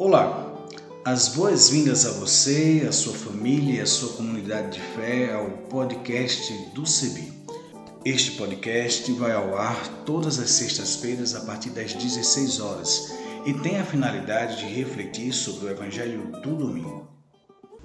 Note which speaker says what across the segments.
Speaker 1: Olá, as boas-vindas a você, a sua família e a sua comunidade de fé ao podcast do CEBI. Este podcast vai ao ar todas as sextas-feiras a partir das 16 horas e tem a finalidade de refletir sobre o Evangelho do domingo.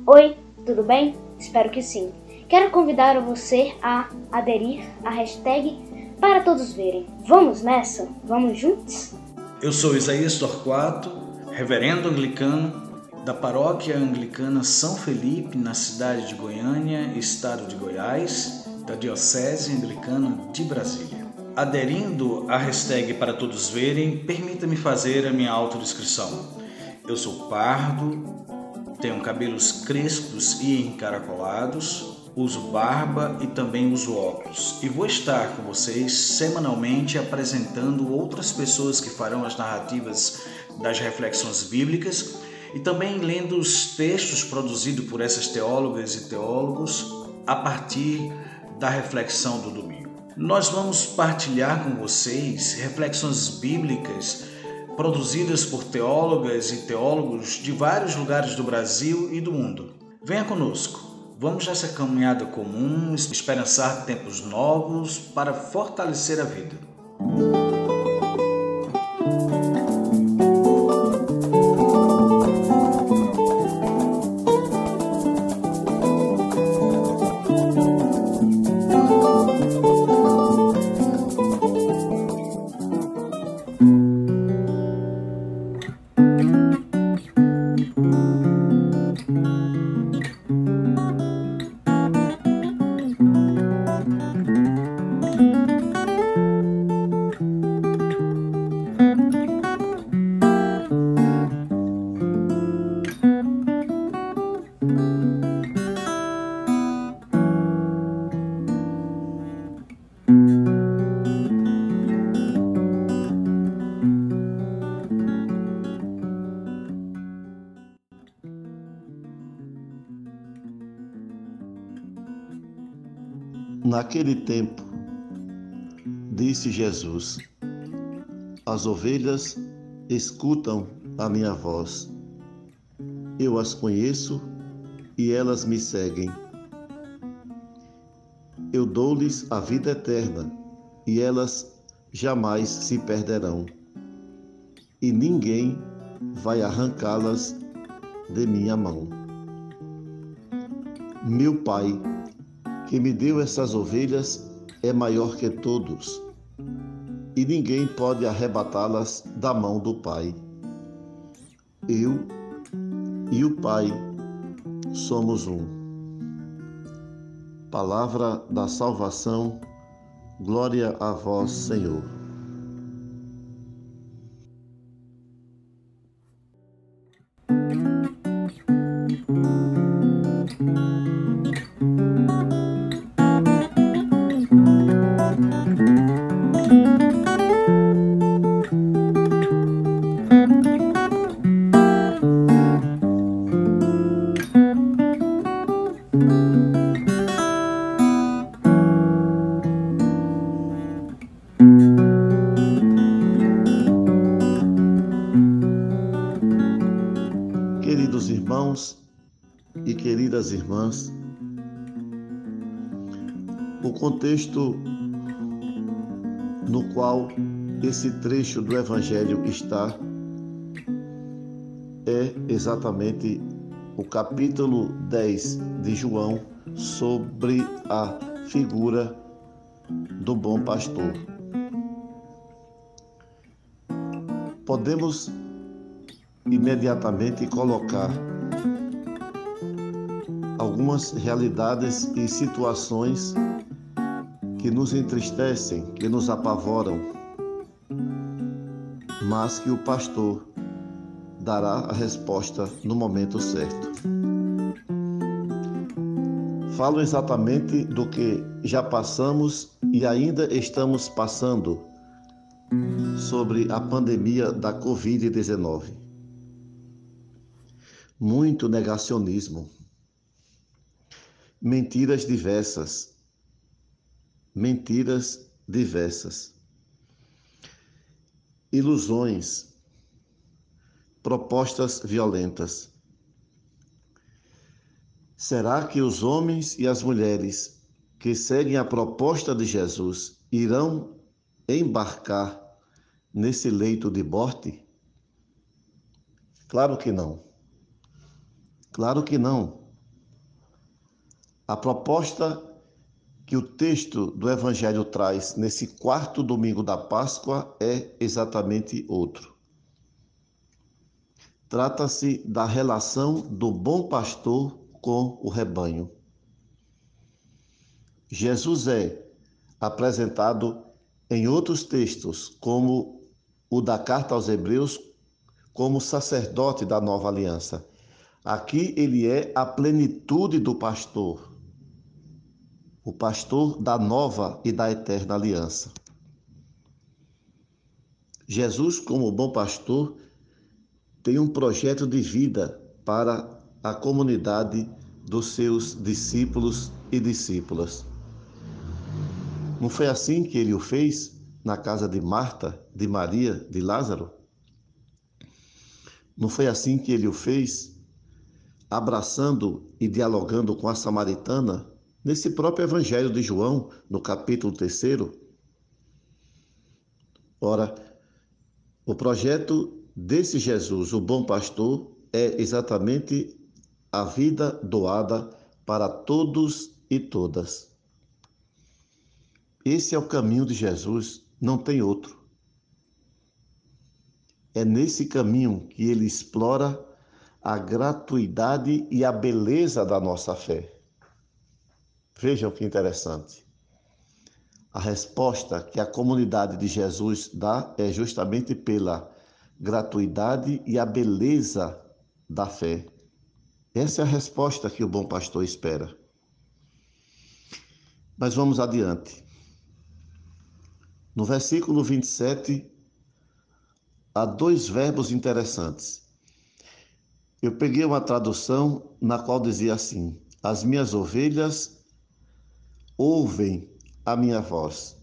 Speaker 2: Oi, tudo bem? Espero que sim. Quero convidar você a aderir à hashtag para todos verem. Vamos nessa? Vamos juntos?
Speaker 1: Eu sou Isaías Torquato, reverendo anglicano da paróquia anglicana São Felipe, na cidade de Goiânia, estado de Goiás, da Diocese Anglicana de Brasília. Aderindo à hashtag para todos verem, permita-me fazer a minha autodescrição. Eu sou pardo, tenho cabelos crespos e encaracolados, uso barba e também uso óculos. E vou estar com vocês semanalmente apresentando outras pessoas que farão as narrativas das reflexões bíblicas e também lendo os textos produzidos por essas teólogas e teólogos a partir da reflexão do domingo. Nós vamos partilhar com vocês reflexões bíblicas produzidas por teólogas e teólogos de vários lugares do Brasil e do mundo. Venha conosco. Vamos nessa caminhada comum, esperançar tempos novos para fortalecer a vida.
Speaker 3: Naquele tempo, disse Jesus: As ovelhas escutam a minha voz. Eu as conheço e elas me seguem. Eu dou-lhes a vida eterna e elas jamais se perderão, e ninguém vai arrancá-las de minha mão. Meu Pai, que me deu essas ovelhas é maior que todos, e ninguém pode arrebatá-las da mão do Pai. Eu e o Pai somos um. Palavra da salvação, glória a vós, Senhor. Contexto no qual esse trecho do Evangelho está é exatamente o capítulo 10 de João sobre a figura do bom pastor. Podemos imediatamente colocar algumas realidades e situações que nos entristecem, que nos apavoram, mas que o pastor dará a resposta no momento certo. Falo exatamente do que já passamos e ainda estamos passando sobre a pandemia da Covid-19 muito negacionismo, mentiras diversas, mentiras diversas, ilusões, propostas violentas. Será que os homens e as mulheres que seguem a proposta de Jesus irão embarcar nesse leito de morte? Claro que não. Claro que não. A proposta que o texto do Evangelho traz nesse quarto domingo da Páscoa é exatamente outro. Trata-se da relação do bom pastor com o rebanho. Jesus é apresentado em outros textos, como o da carta aos Hebreus, como sacerdote da nova aliança. Aqui ele é a plenitude do pastor, o pastor da nova e da eterna aliança. Jesus, como bom pastor, tem um projeto de vida para a comunidade dos seus discípulos e discípulas. Não foi assim que ele o fez na casa de Marta, de Maria, de Lázaro? Não foi assim que ele o fez abraçando e dialogando com a samaritana nesse próprio Evangelho de João, no capítulo 3. Ora, o projeto desse Jesus, o bom pastor, é exatamente a vida doada para todos e todas. Esse é o caminho de Jesus, não tem outro. É nesse caminho que ele explora a gratuidade e a beleza da nossa fé. Vejam que interessante. A resposta que a comunidade de Jesus dá é justamente pela gratuidade e a beleza da fé. Essa é a resposta que o bom pastor espera. Mas vamos adiante. No versículo 27, há dois verbos interessantes. Eu peguei uma tradução na qual dizia assim: As minhas ovelhas ouvem a minha voz.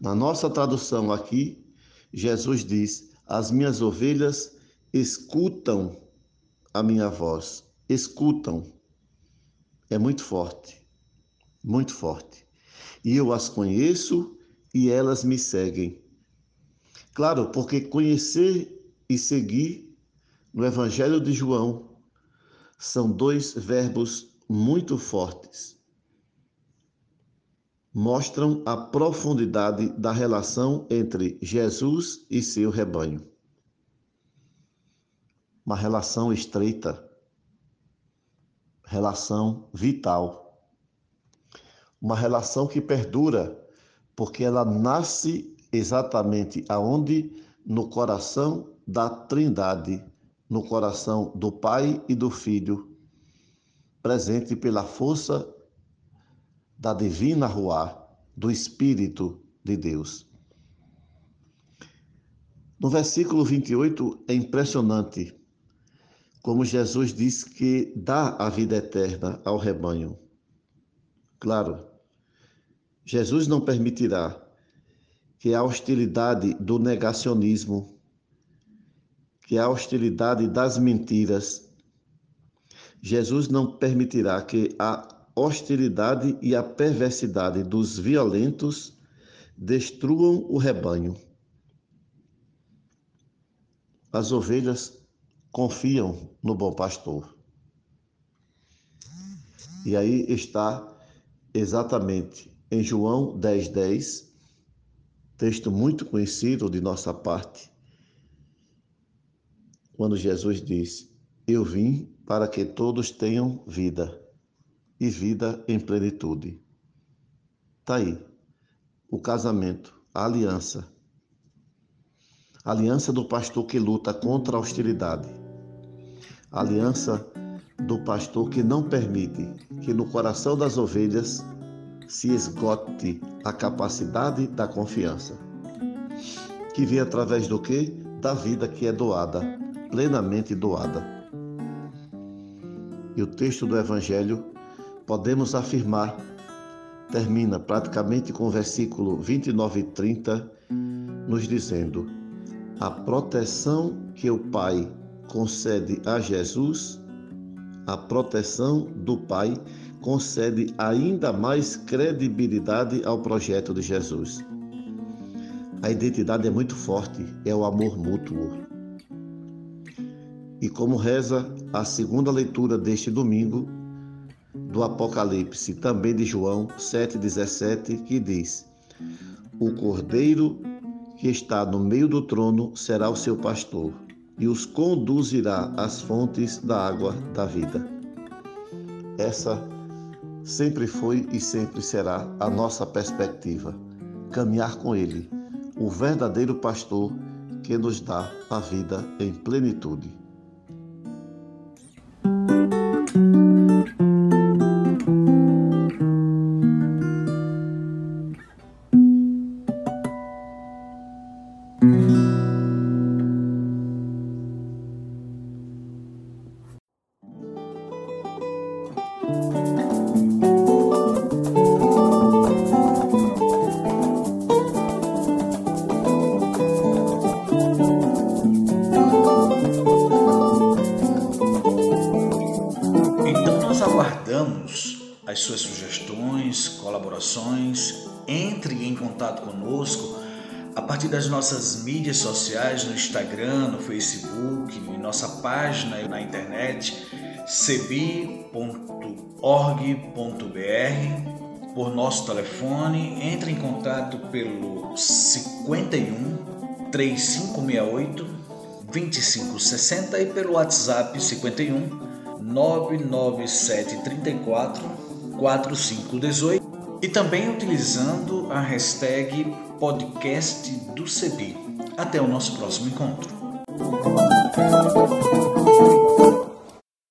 Speaker 3: Na nossa tradução aqui, Jesus diz: As minhas ovelhas escutam a minha voz. Escutam. É muito forte. Muito forte. E eu as conheço e elas me seguem. Claro, porque conhecer e seguir no Evangelho de João são dois verbos muito fortes. Mostram a profundidade da relação entre Jesus e seu rebanho. Uma relação estreita, relação vital. Uma relação que perdura, porque ela nasce exatamente aonde? No coração da Trindade, no coração do Pai e do Filho presente pela força da divina Ruá, do Espírito de Deus. No versículo 28 é impressionante como Jesus diz que dá a vida eterna ao rebanho. Claro, Jesus não permitirá que a hostilidade do negacionismo, que a hostilidade das mentiras, Jesus não permitirá que a hostilidade e a perversidade dos violentos destruam o rebanho. As ovelhas confiam no bom pastor. E aí está exatamente em João 10:10, 10, texto muito conhecido de nossa parte, quando Jesus diz: Eu vim para que todos tenham vida e vida em plenitude. Está aí o casamento, a aliança. A aliança do pastor que luta contra a hostilidade. A aliança do pastor que não permite que no coração das ovelhas se esgote a capacidade da confiança. Que vem através do que? Da vida que é doada, plenamente doada. E o texto do Evangelho, podemos afirmar, termina praticamente com o versículo 29 e 30, nos dizendo: a proteção que o Pai concede a Jesus, a proteção do Pai concede ainda mais credibilidade ao projeto de Jesus. A identidade é muito forte, é o amor mútuo. E como reza a segunda leitura deste domingo do Apocalipse, também de João 7,17, que diz: O cordeiro que está no meio do trono será o seu pastor e os conduzirá às fontes da água da vida. Essa sempre foi e sempre será a nossa perspectiva: caminhar com Ele, o verdadeiro pastor que nos dá a vida em plenitude.
Speaker 1: Colaborações. Entre em contato conosco a partir das nossas mídias sociais, no Instagram, no Facebook, em nossa página na internet, cebi.org.br, por nosso telefone. Entre em contato pelo 51 3568 2560 e pelo WhatsApp 51 99734 4518 e também utilizando a hashtag podcast do CEBI. Até o nosso próximo encontro.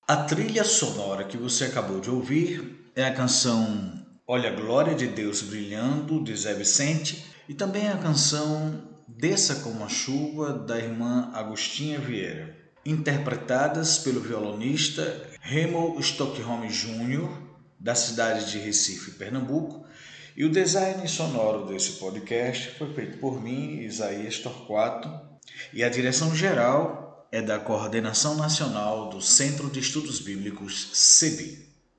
Speaker 1: A trilha sonora que você acabou de ouvir é a canção Olha a Glória de Deus Brilhando, de Zé Vicente, e também a canção Desça como a Chuva, da irmã Agostinha Vieira, interpretadas pelo violonista Remo Stockholm Jr., da cidade de Recife, Pernambuco, e o design sonoro desse podcast foi feito por mim, Isaías Torquato, e a direção geral é da Coordenação Nacional do Centro de Estudos Bíblicos, CEBI.